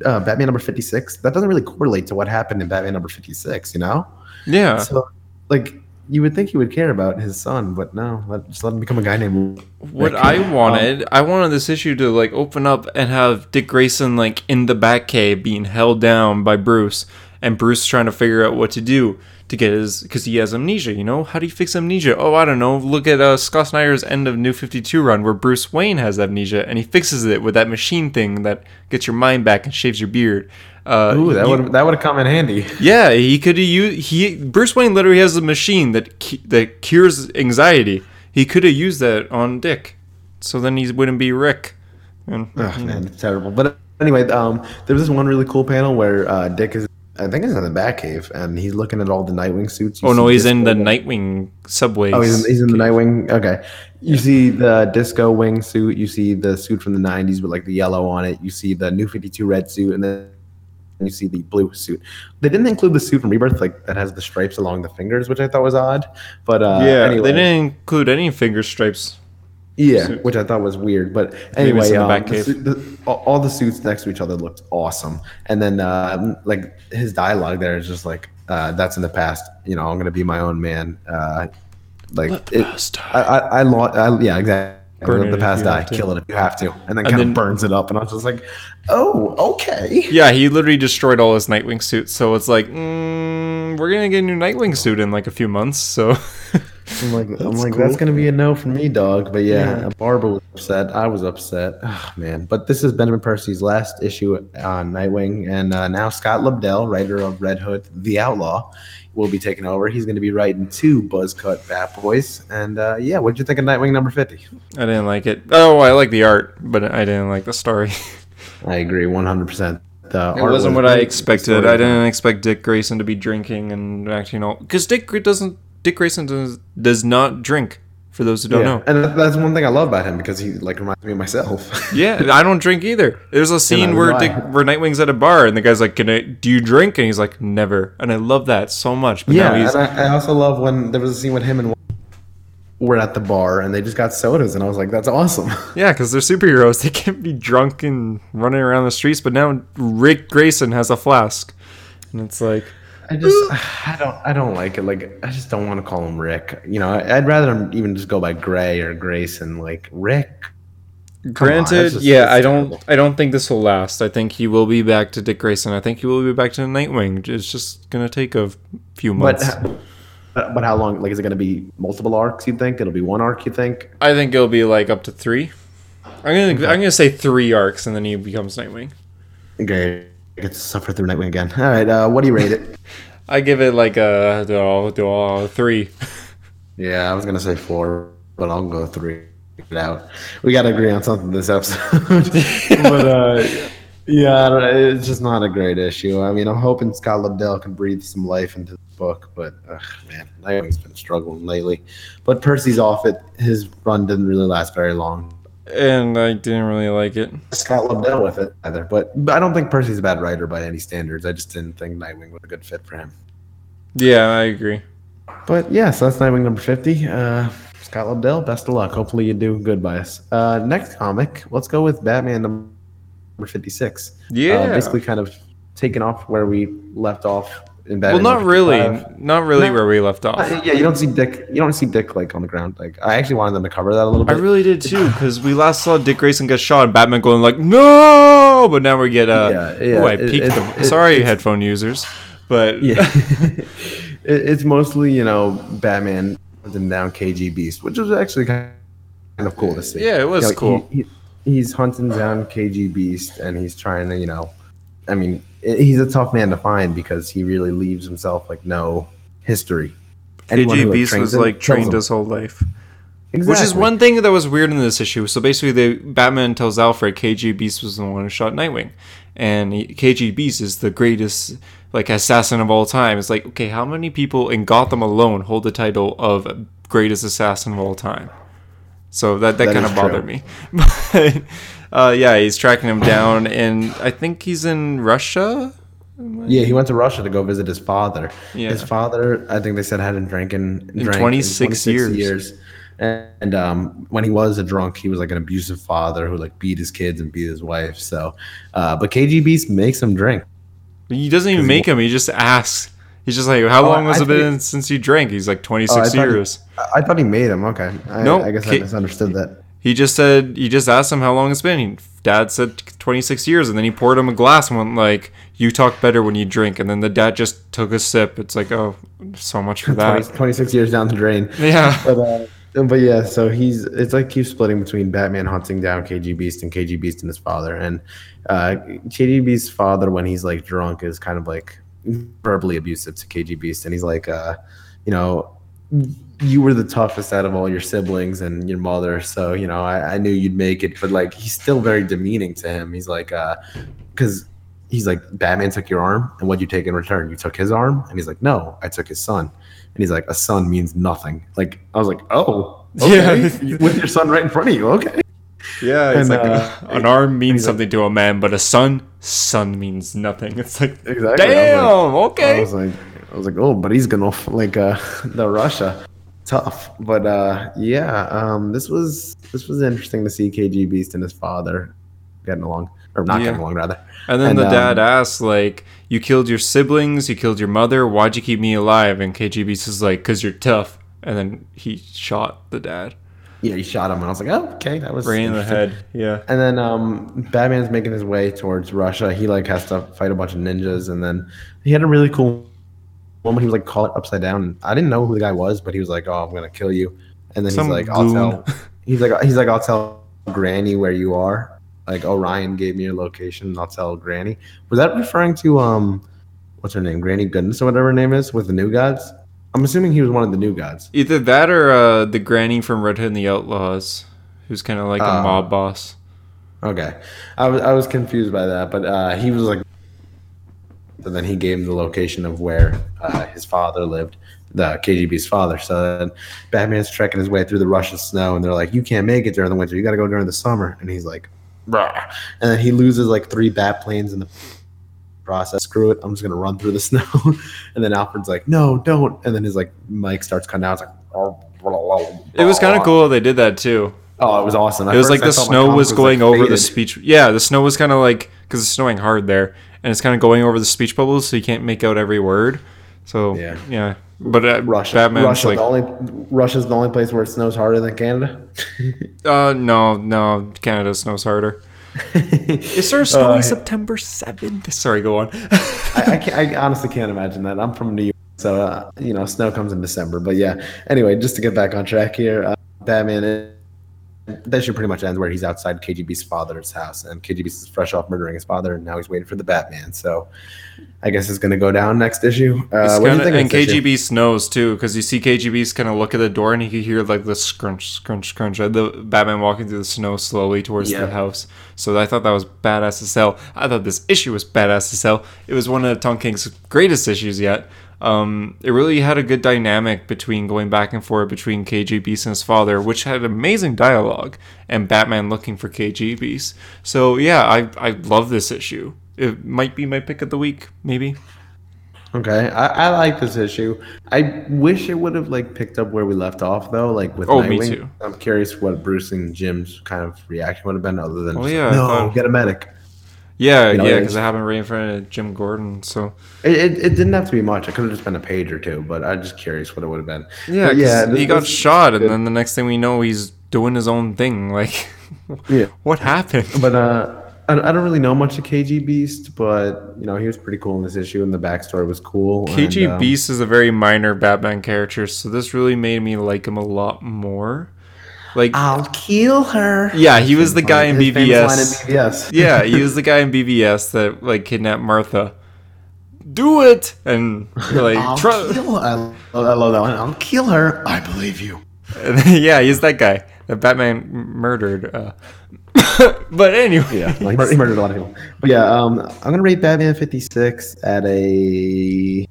uh, Batman number fifty six, that doesn't really correlate to what happened in Batman number fifty six. You know, Yeah. so like you would think he would care about his son, but no, let, just let him become a guy named. What Rick. I wanted, I wanted this issue to like open up and have Dick Grayson like in the Batcave being held down by Bruce, and Bruce trying to figure out what to do to get his because he has amnesia. You know, how do you fix amnesia? Oh, I don't know. Look at uh, Scott Snyder's end of New Fifty Two run where Bruce Wayne has amnesia and he fixes it with that machine thing that gets your mind back and shaves your beard. Uh, Ooh, that would that would have come in handy. yeah, he could have used he Bruce Wayne literally has a machine that cu- that cures anxiety. He could have used that on Dick, so then he wouldn't be Rick. And Ugh, man, it's terrible. But anyway, um, there was this one really cool panel where uh, Dick is, I think, he's in the Batcave, and he's looking at all the Nightwing suits. You oh no, he's in the Disco- Nightwing subway. Oh, he's in, he's in the Nightwing. Okay, you see the disco wing suit. You see the suit from the '90s with like the yellow on it. You see the New Fifty Two red suit, and then you see the blue suit. They didn't include the suit from Rebirth, like that has the stripes along the fingers, which I thought was odd. But uh, yeah, anyway, they didn't include any finger stripes. Yeah, suit. which I thought was weird. But anyway, in the um, the the- all, all the suits next to each other looked awesome. And then uh, like his dialogue there is just like, uh, "That's in the past. You know, I'm gonna be my own man." Uh, like it, past I, I, I, lo- I, yeah, exactly. Burn Let the past you die. Kill it if you have to, and then And kind then- of burns it up. And I was just like, "Oh, okay." Yeah, he literally destroyed all his Nightwing suits. So it's like, mm, we're gonna get a new Nightwing suit in like a few months. So I'm like, I'm That's like, cool. that's gonna be a no for me, dog. But yeah, Yeah. Barbara was upset. I was upset. Oh, man, but this is Benjamin Percy's last issue on Nightwing, and uh, now Scott Lobdell, writer of Red Hood, The Outlaw, will be taking over. He's going to be writing two Buzzcut Bat Boys. And uh, yeah, what'd you think of Nightwing number fifty? I didn't like it. Oh, I like the art, but I didn't like the story. I agree, one hundred percent. The It art wasn't was what I expected. I didn't expect Dick Grayson to be drinking and acting all because Dick doesn't. Dick Grayson does does not drink. For those who don't Yeah, know, and that's one thing I love about him because he like reminds me of myself. yeah, I don't drink either. There's a scene where. Dick, where Nightwing's at a bar and the guy's like, "Can I? Do you drink?" And he's like, "Never." And I love that so much. But Yeah, now he's and I, I also love when there was a scene with him and we're at the bar and they just got sodas, and I was like, "That's awesome." yeah, because they're superheroes. They can't be drunk and running around the streets. But now Rick Grayson has a flask, and it's like, I just, I don't, I don't like it. Like, I just don't want to call him Rick. You know, I'd rather him even just go by Gray or Grayson. Like Rick. Granted, that's just- yeah, I don't, terrible. I don't think this will last. I think he will be back to Dick Grayson. I think he will be back to Nightwing. It's just gonna take a few But, months. but how long? Like, is it going to be multiple arcs? You think it'll be one arc? You think? I think it'll be like up to three. I'm gonna, I'm gonna say three arcs, and then he becomes Nightwing. Okay, I get to suffer through Nightwing again. All right, uh, what do you rate it? I give it like a uh, uh, three. yeah, I was gonna say four, but I'll go three. It out. We got to agree on something this episode. but uh, yeah, it's just not a great issue. I mean, I'm hoping Scott Lobdell can breathe some life into the book, but ugh, man, Nightwing's been struggling lately. But Percy's off it. His run didn't really last very long. And I didn't really like it. Scott Lobdell with it either, but, but I don't think Percy's a bad writer by any standards. I just didn't think Nightwing was a good fit for him. Yeah, I agree. But yeah, so that's Nightwing number 50. Uh, Scott Lobdell, best of luck. Hopefully you do good by us. Uh, next comic, let's go with Batman number 56. Yeah. Uh, basically kind of taking off where we left off in Well, not really, not really No. where we left off. Uh, Yeah, you don't see Dick. You don't see Dick like on the ground. Like I actually wanted them to cover that a little bit. I really did too, because we last saw Dick Grayson get shot and Batman going like, no! But now we get, uh, Yeah, yeah, oh, I it- peeked it- the, it- sorry, it's- headphone users. But, yeah, it, it's mostly you know Batman hunting down KG Beast, which was actually kind of cool to see. Yeah, it was You know, cool. He, he- he's hunting down KG Beast, and he's trying to you know, I mean, i- he's a tough man to find because he really leaves himself like no history. Anyone KG Beast was him like trained him. his whole life. Which is one thing that was weird in this issue. So basically, the Batman tells Alfred KG Beast was the one who shot Nightwing, and he, KG Beast is the greatest like assassin of all time. It's like, okay, how many people in Gotham alone hold the title of greatest assassin of all time? So that that, That kind of bothered me. But uh, yeah, he's tracking him down, and I think he's in Russia. Yeah, he went to Russia to go visit his father. Yeah. His father, I think they said, hadn't drank In drank 26 years. And, and, um, when he was a drunk, he was like an abusive father who like beat his kids and beat his wife. So, uh, but KG Beast makes him drink. He doesn't even make him. He just asks. He's just like, "How Oh, long has I it been think- since you drank?" He's like, Oh, I "26 he- years." I, thought he made him. Okay. I, I guess K- I misunderstood that. He just said he just asked him how long it's been. He, dad said 26 years, and then he poured him a glass and went like, "You talk better when you drink." And then the dad just took a sip. It's like, oh, so much for 20, that. 26 years down the drain. Yeah, But, uh, but yeah, so he's it's like keeps splitting between Batman hunting down KG Beast and KG Beast and his father. And uh, KG Beast's father, when he's like drunk, is kind of like verbally abusive to KG Beast, and he's like, uh, you know, you were the toughest out of all your siblings and your mother, so you know I, I knew you'd make it. But like he's still very demeaning to him. He's like, uh, because. He's like, Batman took your arm, and what'd you take in return? You took his arm, and he's like, No, I took his son. And he's like, a son means nothing. Like I was like, oh, okay. Yeah. with your son right in front of you, okay. yeah. It's And, like uh, an arm means he's like- something to a man, but a son, son means nothing. It's like, Exactly. damn, I was okay. like, I was like, oh, but he's gonna like uh, the Russia, tough. But uh, yeah, um, this was this was interesting to see KG Beast and his father getting along, or not Yeah. getting along rather. And then And, the dad um, asks, like, you killed your siblings, you killed your mother, why'd you keep me alive? And KG Beast is like, because you're tough. And then he shot the dad. Yeah, he shot him, and I was like, oh, okay, that was Right in the head. Yeah. And then um, Batman's making his way towards Russia. He like has to fight a bunch of ninjas, and then he had a really cool moment. He was like caught upside down. I didn't know who the guy was, but he was like, "Oh, I'm gonna kill you." And then Some he's like, "I'll goon. tell." He's like, "He's like, I'll tell Granny where you are." Like Orion gave me your location, and I'll tell Granny. Was that referring to um, what's her name, Granny Goodness or whatever her name is, with the New Gods? I'm assuming he was one of the New Gods. Either that or uh, the granny from Red Hood and the Outlaws, who's kind of like a Oh. mob boss. Okay, I was I was confused by that, but uh, he was like, and then he gave him the location of where uh, his father lived, the KGB's father. So then Batman's trekking his way through the Russian snow, and they're like, "You can't make it during the winter. You got to go during the summer." And he's like, "Rah." and then he loses like three bat planes in the process. Screw it, I'm just gonna run through the snow. and then Alfred's like, "No, don't." And then his like mic starts cutting out. It's like. It was kind of cool. They did that too. Oh, it was awesome. At It was like I the snow was going like, over the speech. Yeah, the snow was kind of like because it's snowing hard there, and it's kind of going over the speech bubbles, so you can't make out every word. So Yeah. yeah, But uh, Russia. Batman's Russia, like, the only Russia's the only place where it snows harder than Canada. uh, no, no, Canada snows harder. It starts snowing Uh, September seventh. Sorry, go on. I, I, can't, I honestly can't imagine that. I'm from New York, so uh, you know, snow comes in December. But yeah, anyway, just to get back on track here, uh, Batman. Uh, That should pretty much end where he's outside KGB's father's house, and KGB's fresh off murdering his father, and now he's waiting for the Batman. So, I guess it's gonna go down next issue. Uh, It's what do you kinda, think? and this issue? KGB snows too, because you see KGB's kind of look at the door and he can hear like the scrunch, scrunch, scrunch. of The Batman walking through the snow slowly towards Yeah. the house. So I thought that was badass as hell. I thought this issue was badass as hell. It was one of Tom King's greatest issues yet. Um, it really had a good dynamic between going back and forth between KG Beast and his father, which had amazing dialogue, and Batman looking for KG Beast. So yeah, I I love this issue. It might be my pick of the week, maybe. Okay, I, I like this issue. I wish it would have like picked up where we left off though, like with Oh, me too. I'm curious what Bruce and Jim's kind of reaction would have been, other than Oh, just, yeah, no, get a medic. Yeah, You know, yeah, because it happened right in front of Jim Gordon. So It, it, it didn't have to be much. It could have just been a page or two, but I'm just curious what it would have been. yeah, yeah, this- he got shot, and then the next thing we know, he's doing his own thing. Like, Yeah. what happened? But uh, I, I don't really know much of KG Beast, but you know he was pretty cool in this issue, and the backstory was cool. KG and, um, Beast is a very minor Batman character, so this really made me like him a lot more. Like, I'll kill her. yeah, he was the guy in His famous line in BVS. BVS. yeah, he was the guy in BVS that like kidnapped Martha. Do it and like I'll try- kill her. I love, I love that one. I'll kill her. I believe you. yeah, he's that guy that Batman murdered. Uh, but anyway, Yeah, like, he murdered a lot of people. But yeah, um, I'm gonna rate Batman 56 at a.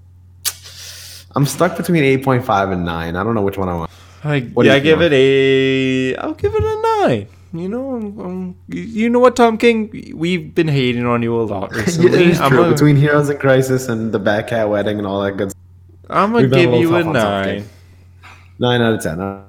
I'm stuck between 8.5 and 9. I don't know which one I want. I, What yeah, I give it a. I'll give it a nine. You know, I'm, I'm- you know what, Tom King? We've been hating on you a lot Yeah, recently. I'm true. gonna, Between Heroes in Crisis and the Batcat Wedding and all that good stuff. I'm gonna we've a give you a tough on Tom King. nine. Nine out of ten. All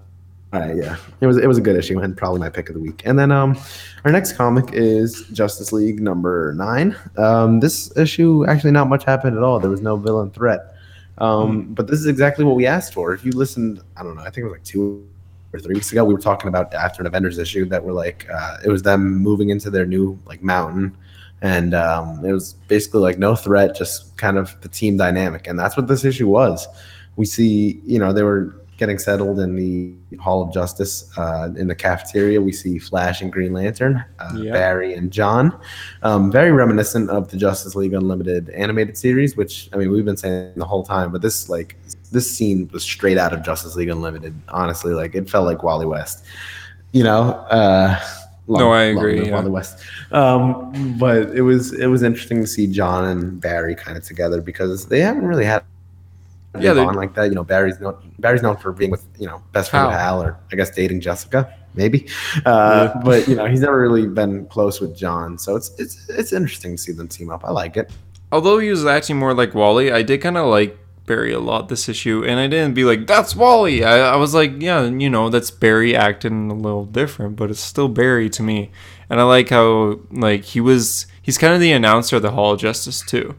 right, yeah, it was it was a good issue and probably my pick of the week. And then um, our next comic is Justice League number nine. Um, this issue actually not much happened at all. There was no villain threat. Um, but this is exactly what we asked for. If you listened, I don't know, I think it was like two or three weeks ago, we were talking about after an Avengers issue that were like uh, it was them moving into their new like mountain. And um, it was basically like no threat, just kind of the team dynamic, and that's what this issue was we see, you know, they were getting settled in the Hall of Justice uh, in the cafeteria. We see Flash and Green Lantern, uh, Yeah. Barry and John. Um, very reminiscent of the Justice League Unlimited animated series, which I mean we've been saying the whole time, but this like this scene was straight out of Justice League Unlimited. Honestly, like it felt like Wally West. You know. Uh, No, I agree, yeah. Wally West. Um, but it was it was interesting to see John and Barry kind of together because they haven't really had Yeah, bond like that. You know, Barry's known Barry's known for being with you know best friend Hal. Or I guess dating Jessica, maybe. Uh, But you know, he's never really been close with John, so it's it's it's interesting to see them team up. I like it. Although he was acting more like Wally, I did kind of like Barry a lot this issue, and I didn't be like, "That's Wally." I, I was like, "Yeah, you know, that's Barry acting a little different, but it's still Barry to me." And I like how like he was. He's kind of the announcer of the Hall of Justice too,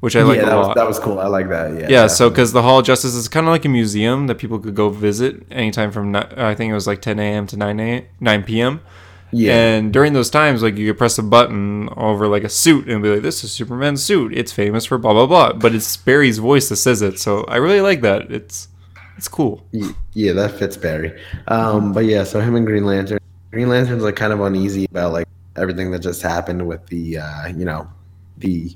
which I like yeah, a that was that was cool. I like that. Yeah. yeah, so because the Hall of Justice is kind of like a museum that people could go visit anytime from I think it was like 10 a.m. to 9 a 9 p.m. yeah, And during those times, like you could press a button over like a suit and be like, "This is Superman's suit. It's famous for blah blah blah." But it's Barry's voice that says it, so I really like that. It's it's cool. Yeah, that fits Barry. Um, but yeah, so him and Green Lantern. Green Lantern's like kind of uneasy about like everything that just happened with the uh, you know the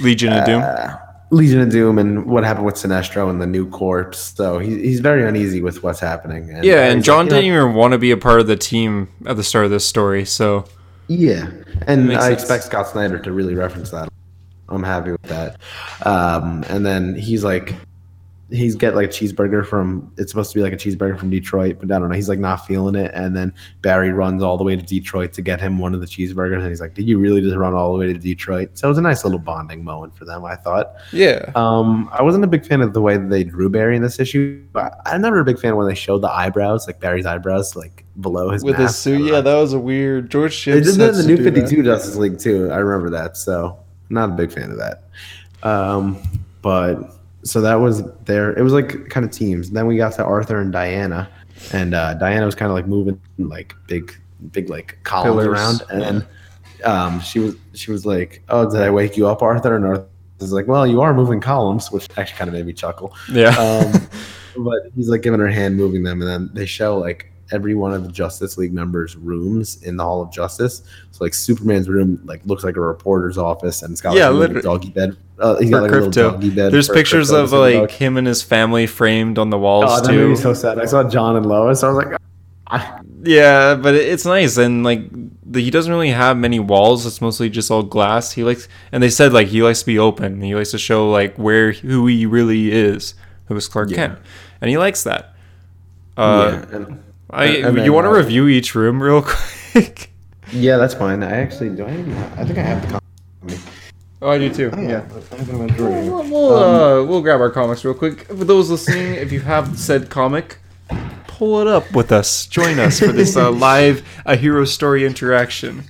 Legion of Doom. uh, Legion of Doom and what happened with Sinestro and the new corpse. So he, he's very uneasy with what's happening. And Yeah, and John know, didn't even want to be a part of the team at the start of this story. So Yeah, and I sense. expect Scott Snyder to really reference that. I'm happy with that. Um, and then he's like, he's get like a cheeseburger from. It's supposed to be like a cheeseburger from Detroit, but I don't know. He's like not feeling it, and then Barry runs all the way to Detroit to get him one of the cheeseburgers, and he's like, "Did you really just run all the way to Detroit?" So it was a nice little bonding moment for them. I thought. yeah, Um, I wasn't a big fan of the way that they drew Barry in this issue. But I'm never a big fan when they showed the eyebrows, like Barry's eyebrows, like below his with his mask. I suit. Yeah, that was a weird. George They Ships did that in the new 52 Justice League too. I remember that. So not a big fan of that. Um, but so that was there. It was like kind of teams. Then we got to Arthur and Diana, and uh, Diana was kind of like moving like big, big like columns Pillars, around, and then um, she was she was like, "Oh, did I wake you up, Arthur?" And Arthur was like, "Well, you are moving columns," which actually kind of made me chuckle. Yeah, Um, but he's like giving her hand moving them, and then they show like every one of the Justice League members' rooms in the Hall of Justice. So like Superman's room like looks like a reporter's office, and it's got like, Yeah, a little literally. doggy bed. Uh, he's got like a little doggy bed. there's pictures Krypto of like about. him and his family framed on the walls Oh, that made too. me so sad. I saw John and Lois. I was like, I, Yeah, but it's nice and like the, he doesn't really have many walls. It's mostly just all glass. He likes, and they said like he likes to be open. He likes to show like where who he really is, who is Clark Yeah. Kent, and he likes that. Uh, yeah, and, I and you want to uh, review each room real quick? yeah, that's fine. I actually do. I, I think I have the. Comic. Oh, I do too. Oh, yeah, I have it in my drawer here. We'll, we'll, uh, we'll grab our comics real quick. For those listening, if you have said comic, pull it up with us. Join us for this uh, live A Hero Story interaction.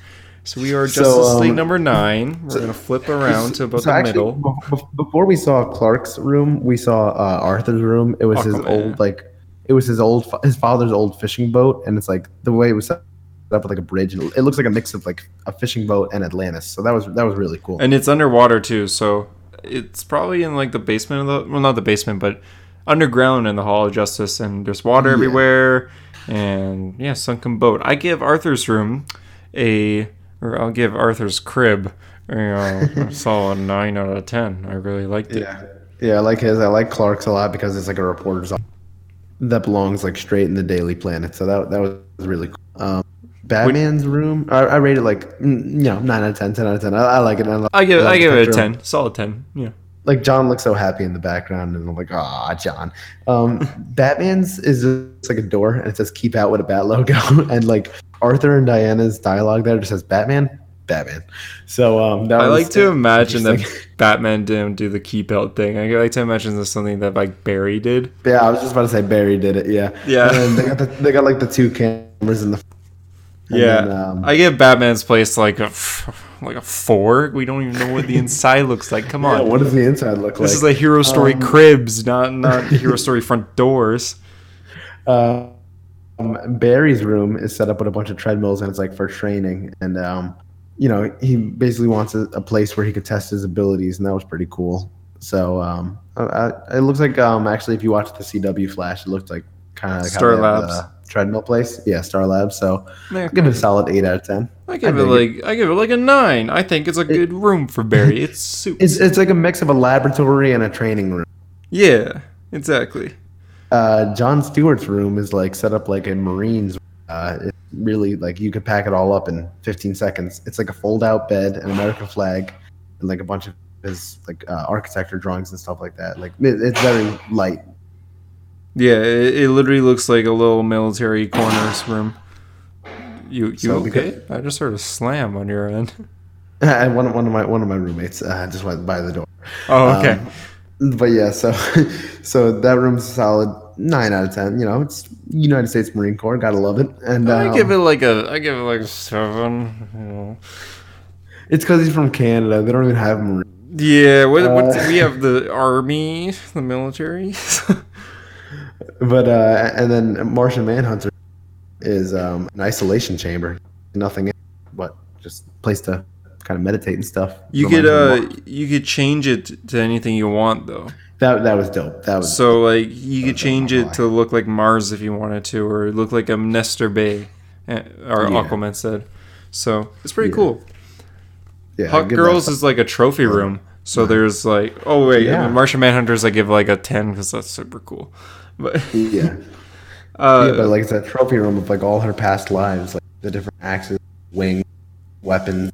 So we are So, Justice League um, number nine. We're gonna flip around to about So the actually, middle. be- be- before we saw Clark's room, we saw uh, Arthur's room. It was his old like, it was his old his father's old fishing boat, and it's like the way it was set up with like a bridge, and it looks like a mix of like a fishing boat and Atlantis. So that was that was really cool. And it's underwater too, so it's probably in like the basement of the well, not the basement, but underground in the Hall of Justice, and there's water Yeah. everywhere, and yeah, sunken boat. I give Arthur's room a, or I'll give Arthur's crib a, uh, a solid nine out of ten. I really liked it. Yeah, yeah, I like his. I like Clark's a lot because it's like a reporter's office that belongs like straight in the Daily Planet. So that that was really cool. Um, Batman's room, I, I rated like mm, you know nine out of 10, 10 out of ten. I, I like it. I, love, I give love I the give it a ten, solid ten. Yeah. Like John looks so happy in the background, and I'm like, ah, John. Um, Batman's is just like a door, and it says "Keep out" with a bat logo, and like Arthur and Diana's dialogue there just says "Batman, Batman." So um, that I like to imagine that interesting. Batman didn't do the key belt thing. I like to imagine there's something that like Barry did. Yeah, I was just about to say Barry did it. Yeah, Yeah. And they got the, they got like the two cameras in the. yeah, then, um, I give Batman's place like a like a four. We don't even know what the inside looks like. Come yeah, on, what does the inside look this like? This is like Hero Story Um, cribs, not not Hero Story front doors. uh, um, Barry's room is set up with a bunch of treadmills and it's like for training. And, um, you know, he basically wants a, a place where he could test his abilities, and that was pretty cool. So um, I, I- it looks like um, actually, if you watch the CW Flash, it looked like kind of like Star Labs. the treadmill place. Yeah, Star Labs. So Yeah, give it a solid eight out of ten. I give I it like I give it like a nine. I think it's a good room for Barry. It's super. It's it's like a mix of a laboratory and a training room. yeah, exactly. Uh, John Stewart's room is like set up like a Marines. Uh, it's really like you could pack it all up in 15 seconds. It's like a fold-out bed, an American flag, and like a bunch of his like uh, architecture drawings and stuff like that. Like it, it's very light. Yeah, it, it literally looks like a little military corners room. You you So okay? because- I just heard a slam on your end. And one one of my one of my roommates uh, just went by the door. Oh, okay. Um, but yeah, so so that room's solid nine out of ten. You know, it's United States Marine Corps. Gotta love it. And I um, give it like a I give it like a seven. You know. it's because he's from Canada. They don't even have Marine. Yeah, what, what Uh, we have the army, the military. But uh, and then Martian Manhunter is um, an isolation chamber. Nothing, in, but just place to kind of meditate and stuff. you could uh you could change it to anything you want though. That that was dope. That was So like you could change it to look like Mars if you wanted to, or look like a Nestor Bay, eh, or Yeah. Aquaman said. So it's pretty Yeah. cool. yeah. Hawkgirl's that- is like a trophy room. So there's like, oh wait, Yeah. Martian Manhunters I give like a ten because that's super cool. But yeah. uh, yeah, but like it's a trophy room of like all her past lives, like the different axes, wings, weapons,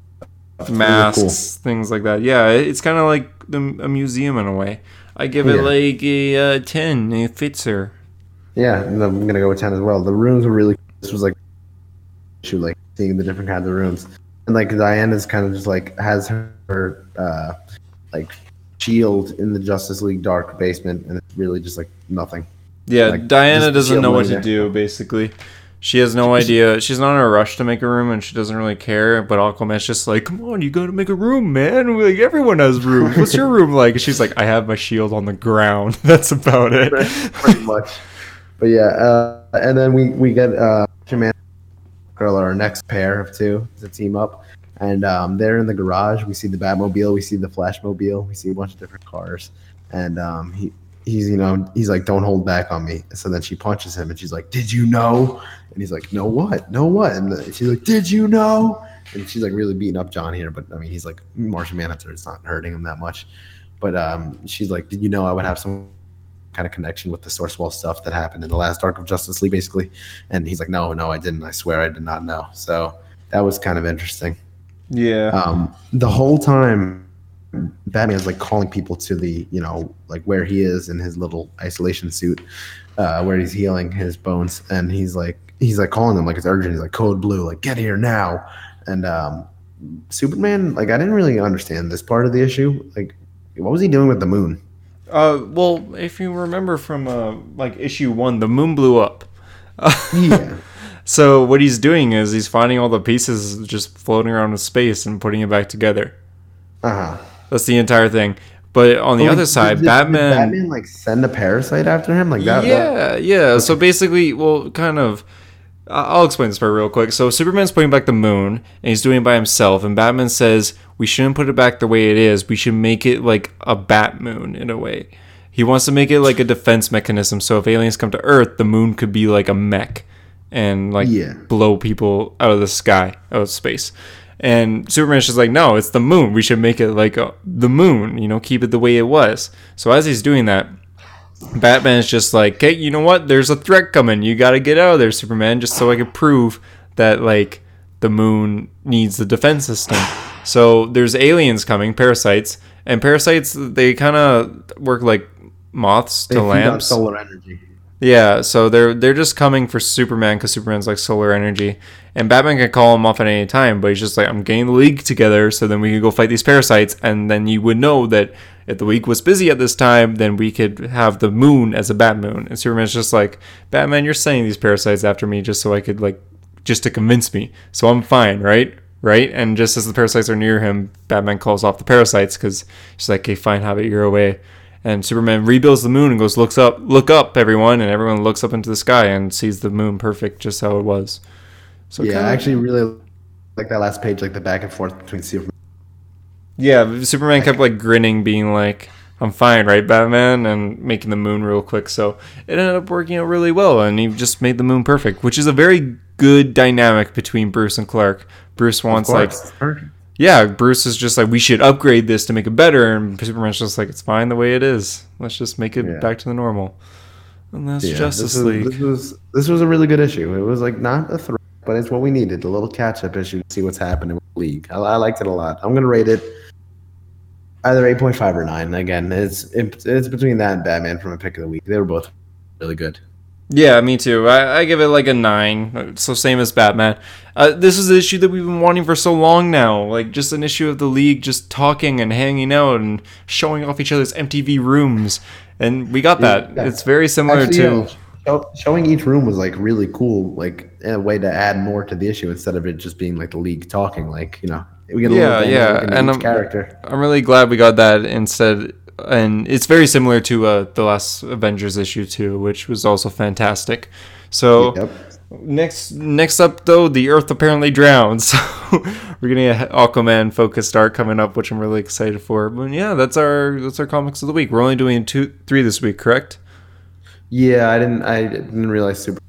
It's really masks, cool. things like that. Yeah, it's kind of like the, a museum in a way. I give it Yeah. like a uh, ten. It fits her. Yeah, and I'm gonna go with ten as well. The rooms were really. This was like, shoot, like seeing the different kinds of rooms, and like Diana's kind of just like has her uh, like shield in the Justice League dark basement, and it's really just like nothing. Yeah, Like, Diana doesn't know what to there. do. Basically, she has no idea. She's not in a rush to make a room, and she doesn't really care. But Aquaman's just like, "Come on, you gotta make a room, man. Like everyone has rooms. What's your room like?" And she's like, "I have my shield on the ground. That's about it." pretty much. But yeah, uh, and then we we get uh, girl our next pair of two to team up, and um, they're in the garage. We see the Batmobile, we see the Flashmobile, we see a bunch of different cars, and um, he he's you know he's like don't hold back on me. So then she punches him, and she's like, "Did you know?" And he's like, "No what? No what?" And she's like, "Did you know?" And she's like really beating up John here, but I mean he's like Martian Manhunter. It's not hurting him that much. But um, she's like, "Did you know I would have some kind of connection with the source wall stuff that happened in the last arc of Justice League, basically. And he's like, no, no, I didn't. I swear I did not know. So that was kind of interesting. yeah. Um, the whole time, Batman's like calling people to the, you know, like where he is in his little isolation suit, uh, where he's healing his bones, and he's like, he's like calling them like it's urgent. He's like, Code Blue, like get here now. And um, Superman, like I didn't really understand this part of the issue. Like, what was he doing with the moon? Uh, well, if you remember from uh, like issue one, the moon blew up. Yeah. So what he's doing is he's finding all the pieces just floating around in space and putting it back together. Uh huh. That's the entire thing. But on the oh, other side, Batman, Batman like send a parasite after him like that. yeah, yeah. So basically, well, kind of. I'll explain this part real quick. So Superman's putting back the moon, and he's doing it by himself. And Batman says we shouldn't put it back the way it is. We should make it like a bat moon in a way. He wants to make it like a defense mechanism. So if aliens come to Earth, the moon could be like a mech, and like Yeah. blow people out of the sky, out of space. And Superman's just like, no, it's the moon. We should make it like a, the moon. You know, keep it the way it was. So as he's doing that, Batman's just like, okay, you know what? There's a threat coming. You got to get out of there, Superman, just so I can prove that like the moon needs the defense system. So there's aliens coming, parasites, and parasites they kind of work like moths They to lamps. solar energy. Yeah, so they're they're just coming for Superman because Superman's like solar energy, and Batman can call him off at any time. But he's just like, I'm getting the league together, so then we can go fight these parasites, and then you would know that if the league was busy at this time, then we could have the moon as a bat moon. And Superman's just like, Batman, you're sending these parasites after me just so I could like, just to convince me. So I'm fine, right? Right? And just as the parasites are near him, Batman calls off the parasites because she's like, okay, fine, have it your way. And Superman rebuilds the moon and goes, looks up, look up, everyone, and everyone looks up into the sky and sees the moon perfect, just how it was. So Yeah, kinda- I actually really like that last page, like the back and forth between Superman. yeah. Superman kept like grinning, being like, "I'm fine, right, Batman?" and making the moon real quick. So it ended up working out really well, and he just made the moon perfect, which is a very good dynamic between Bruce and Clark. Bruce wants like. Yeah, Bruce is just like, we should upgrade this to make it better. And Superman's just like, it's fine the way it is. Let's just make it Yeah. back to the normal. And that's Yeah, Justice this League. Was, this was this was a really good issue. It was like not a threat, but it's what we needed. A little catch up issue to see what's happening with the league. I, I liked it a lot. I'm gonna rate it either 8.5 or 9. Again, it's it, it's between that and Batman from a pick of the week. They were both really good. Yeah, me too. I, I give it like a nine. So same as Batman. Uh, this is the issue that we've been wanting for so long now. Like just an issue of the league just talking and hanging out and showing off each other's MTV rooms, and we got that. Yeah. It's very similar Actually, to. yeah, show, showing each room was like really cool, like a way to add more to the issue instead of it just being like the league talking. Like you know, we get a Yeah, little yeah, and each I'm- character. I'm really glad we got that instead, and it's very similar to uh, the last Avengers issue too, which was also fantastic. So Yep. next, next up though, the Earth apparently drowned. So we're getting a Aquaman focused art coming up, which I'm really excited for. But yeah, that's our that's our comics of the week. We're only doing two, three this week, correct? Yeah, I didn't. I didn't realize super.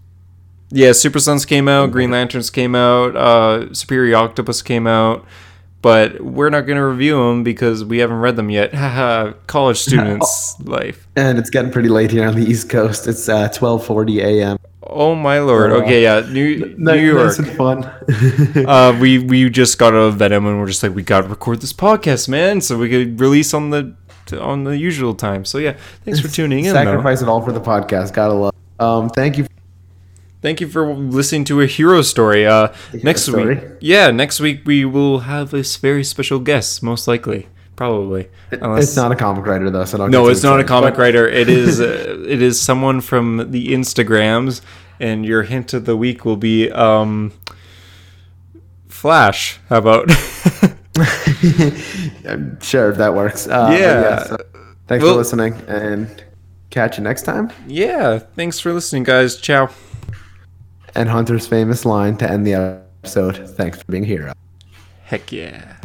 Yeah, Super Sons came out, Green Lanterns came out, uh, Superior Octopus came out, but we're not going to review them because we haven't read them yet. College students' life. And it's getting pretty late here on the East Coast. It's uh, 12:40 a.m. Oh my lord. Okay, yeah, New, Nice New York. and fun. Uh, we we just got out of Venom and we're just like we got to record this podcast, man, so we could release on the on the usual time. So yeah, thanks for tuning in. though. Sacrifice it all for the podcast. Gotta love. Um, thank you. Thank you for listening to a hero story. Uh, next story. week, yeah, next week we will have a very special guest, most likely, probably. Unless- It's not a comic writer though, so don't. no, it's not a comic But writer. It is uh, it is someone from the Instagrams, and your hint of the week will be um, Flash. How about? I'm sure if that works. Uh, but Yeah. so thanks Well- for listening, and catch you next time. yeah. Thanks for listening, guys. Ciao. And Hunter's famous line to end the episode. Thanks for being here. Heck yeah.